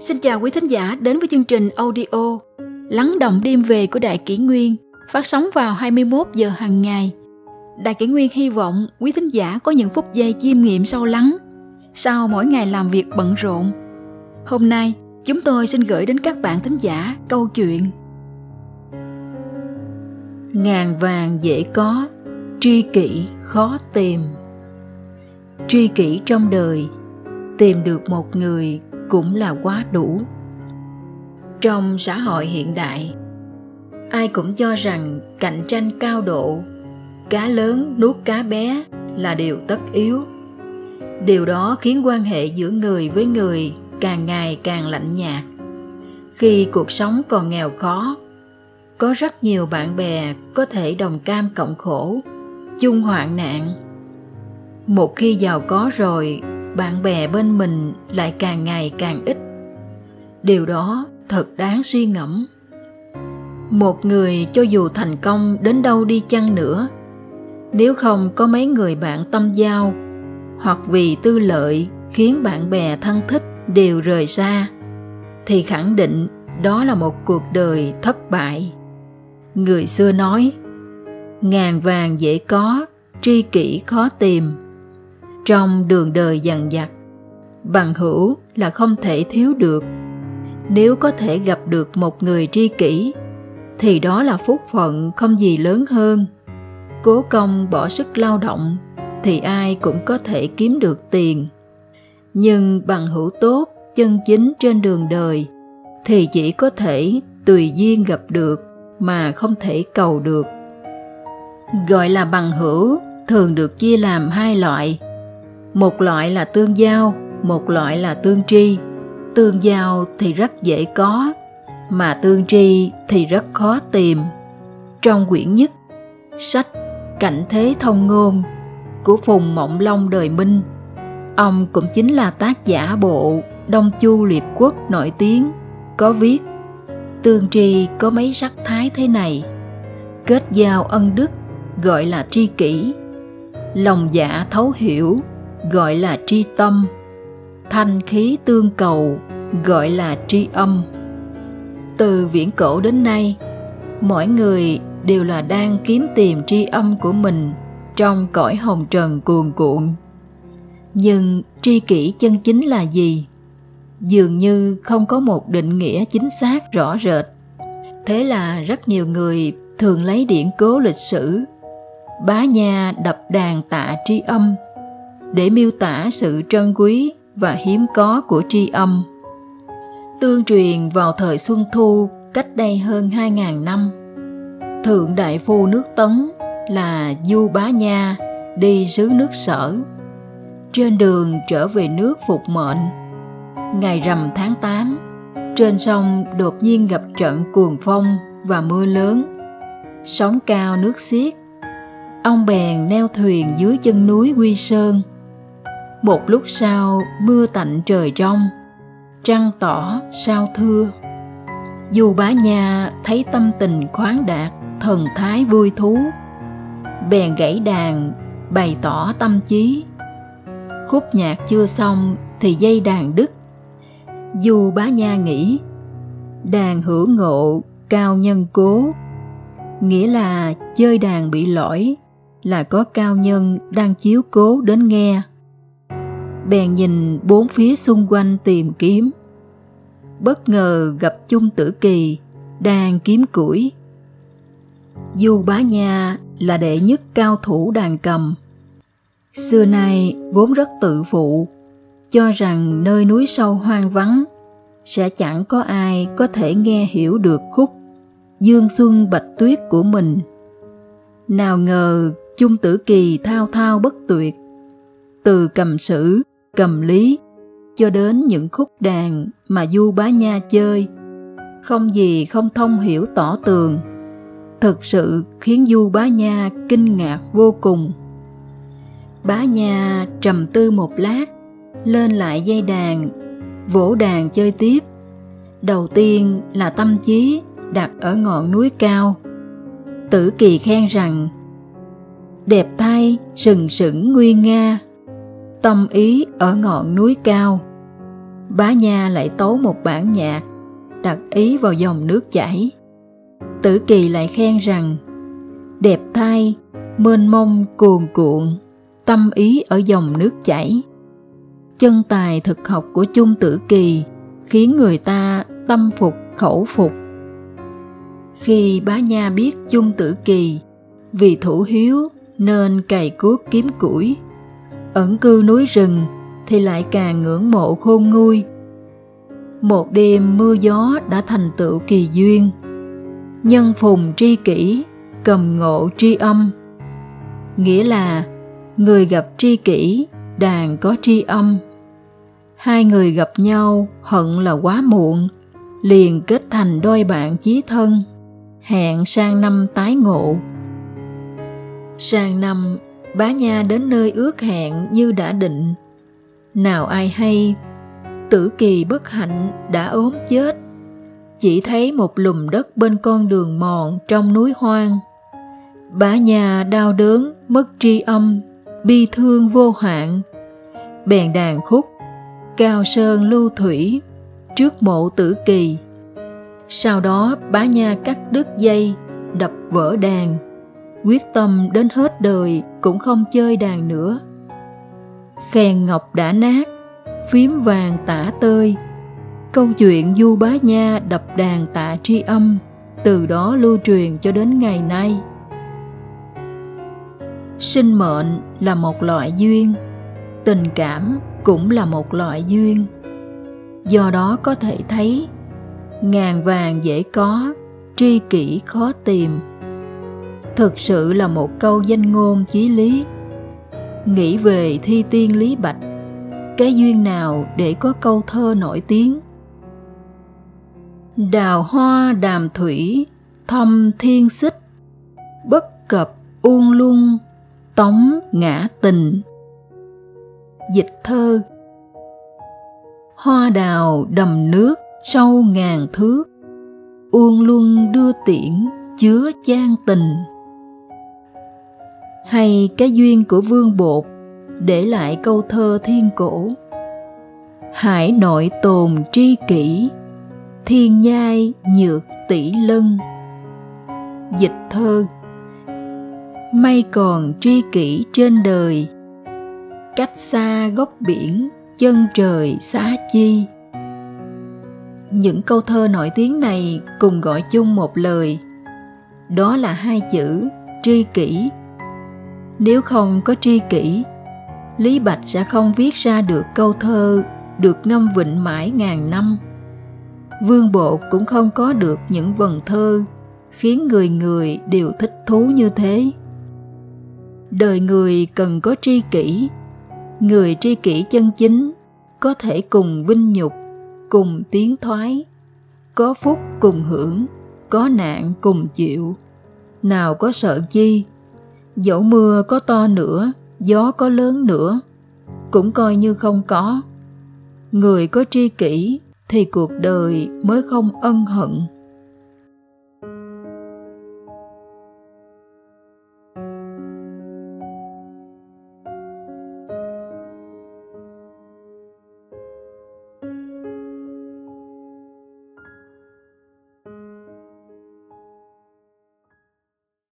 Xin chào quý thính giả đến với chương trình audio Lắng động đêm về của Đại Kỷ Nguyên phát sóng vào 21 giờ hàng ngày. Đại Kỷ Nguyên hy vọng quý thính giả có những phút giây chiêm nghiệm sâu lắng sau mỗi ngày làm việc bận rộn. Hôm nay, chúng tôi xin gửi đến các bạn thính giả câu chuyện Ngàn vàng dễ có, tri kỷ khó tìm. Tri kỷ trong đời, tìm được một người cũng là quá đủ. Trong xã hội hiện đại, ai cũng cho rằng cạnh tranh cao độ, cá lớn nuốt cá bé là điều tất yếu. Điều đó khiến quan hệ giữa người với người càng ngày càng lạnh nhạt. Khi cuộc sống còn nghèo khó, có rất nhiều bạn bè có thể đồng cam cộng khổ, chung hoạn nạn. Một khi giàu có rồi bạn bè bên mình lại càng ngày càng ít. Điều đó thật đáng suy ngẫm. Một người cho dù thành công đến đâu đi chăng nữa, nếu không có mấy người bạn tâm giao hoặc vì tư lợi khiến bạn bè thân thích đều rời xa, thì khẳng định đó là một cuộc đời thất bại. Người xưa nói, ngàn vàng dễ có, tri kỷ khó tìm trong đường đời dằn dặt bằng hữu là không thể thiếu được. Nếu có thể gặp được một người tri kỷ, thì đó là phúc phận không gì lớn hơn. Cố công bỏ sức lao động, thì ai cũng có thể kiếm được tiền. Nhưng bằng hữu tốt, chân chính trên đường đời, thì chỉ có thể tùy duyên gặp được mà không thể cầu được. Gọi là bằng hữu thường được chia làm hai loại một loại là tương giao, một loại là tương tri. Tương giao thì rất dễ có, mà tương tri thì rất khó tìm. Trong quyển nhất, sách cảnh thế thông ngôn của phùng mộng long đời minh, ông cũng chính là tác giả bộ đông chu liệt quốc nổi tiếng, có viết, tương tri có mấy sắc thái thế này? Kết giao ân đức, gọi là tri kỷ. Lòng dạ thấu hiểu gọi là tri tâm. Thanh khí tương cầu gọi là tri âm. Từ viễn cổ đến nay, mỗi người đều là đang kiếm tìm tri âm của mình trong cõi hồng trần cuồn cuộn. Nhưng tri kỷ chân chính là gì? Dường như không có một định nghĩa chính xác rõ rệt. Thế là rất nhiều người thường lấy điển cố lịch sử, bá nha đập đàn tạ tri âm để miêu tả sự trân quý và hiếm có của tri âm. Tương truyền vào thời Xuân Thu cách đây hơn 2.000 năm, Thượng Đại Phu nước Tấn là Du Bá Nha đi xứ nước sở. Trên đường trở về nước phục mệnh, ngày rằm tháng 8, trên sông đột nhiên gặp trận cuồng phong và mưa lớn, sóng cao nước xiết. Ông bèn neo thuyền dưới chân núi Quy Sơn một lúc sau, mưa tạnh trời trong trăng tỏ sao thưa. Dù bá nha thấy tâm tình khoáng đạt, thần thái vui thú, bèn gãy đàn, bày tỏ tâm trí. Khúc nhạc chưa xong thì dây đàn đứt. Dù bá nha nghĩ, đàn hữu ngộ cao nhân cố. Nghĩa là chơi đàn bị lỗi là có cao nhân đang chiếu cố đến nghe bèn nhìn bốn phía xung quanh tìm kiếm. Bất ngờ gặp chung tử kỳ đang kiếm củi. Du bá nha là đệ nhất cao thủ đàn cầm, xưa nay vốn rất tự phụ, cho rằng nơi núi sâu hoang vắng sẽ chẳng có ai có thể nghe hiểu được khúc dương xuân bạch tuyết của mình. Nào ngờ chung tử kỳ thao thao bất tuyệt, từ cầm sử cầm lý cho đến những khúc đàn mà du bá nha chơi. Không gì không thông hiểu tỏ tường. Thực sự khiến du bá nha kinh ngạc vô cùng. Bá nha trầm tư một lát, lên lại dây đàn, vỗ đàn chơi tiếp. Đầu tiên là tâm trí đặt ở ngọn núi cao. Tử kỳ khen rằng, đẹp thay, sừng sững nguy nga tâm ý ở ngọn núi cao. Bá nha lại tấu một bản nhạc, đặt ý vào dòng nước chảy. Tử kỳ lại khen rằng, đẹp thay, mênh mông cuồn cuộn, tâm ý ở dòng nước chảy. Chân tài thực học của chung tử kỳ khiến người ta tâm phục, khẩu phục. Khi bá nha biết chung tử kỳ vì thủ hiếu nên cày cuốc kiếm củi ẩn cư núi rừng thì lại càng ngưỡng mộ khôn nguôi. Một đêm mưa gió đã thành tựu kỳ duyên. Nhân phùng tri kỷ, cầm ngộ tri âm. Nghĩa là, người gặp tri kỷ, đàn có tri âm. Hai người gặp nhau hận là quá muộn, liền kết thành đôi bạn chí thân, hẹn sang năm tái ngộ. Sang năm bá nha đến nơi ước hẹn như đã định. Nào ai hay, tử kỳ bất hạnh đã ốm chết. Chỉ thấy một lùm đất bên con đường mòn trong núi hoang. Bá nhà đau đớn, mất tri âm, bi thương vô hạn. Bèn đàn khúc, cao sơn lưu thủy trước mộ tử kỳ. Sau đó, bá nha cắt đứt dây, đập vỡ đàn quyết tâm đến hết đời cũng không chơi đàn nữa. Khen ngọc đã nát, phím vàng tả tơi. Câu chuyện du bá nha đập đàn tạ tri âm, từ đó lưu truyền cho đến ngày nay. Sinh mệnh là một loại duyên, tình cảm cũng là một loại duyên. Do đó có thể thấy, ngàn vàng dễ có, tri kỷ khó tìm thực sự là một câu danh ngôn chí lý. Nghĩ về thi tiên lý bạch, cái duyên nào để có câu thơ nổi tiếng? Đào hoa đàm thủy, thâm thiên xích, bất cập uông luân tống ngã tình. Dịch thơ, hoa đào đầm nước sâu ngàn thước, uông luân đưa tiễn chứa chan tình hay cái duyên của vương bột, để lại câu thơ thiên cổ. Hải nội tồn tri kỷ, thiên nhai nhược tỷ lân. Dịch thơ, may còn tri kỷ trên đời, cách xa góc biển chân trời xá chi. Những câu thơ nổi tiếng này cùng gọi chung một lời, đó là hai chữ tri kỷ nếu không có tri kỷ, lý bạch sẽ không viết ra được câu thơ được ngâm vịnh mãi ngàn năm. Vương bộ cũng không có được những vần thơ khiến người người đều thích thú như thế. Đời người cần có tri kỷ, người tri kỷ chân chính có thể cùng vinh nhục, cùng tiến thoái, có phúc cùng hưởng, có nạn cùng chịu. Nào có sợ chi dẫu mưa có to nữa, gió có lớn nữa, cũng coi như không có. Người có tri kỷ thì cuộc đời mới không ân hận.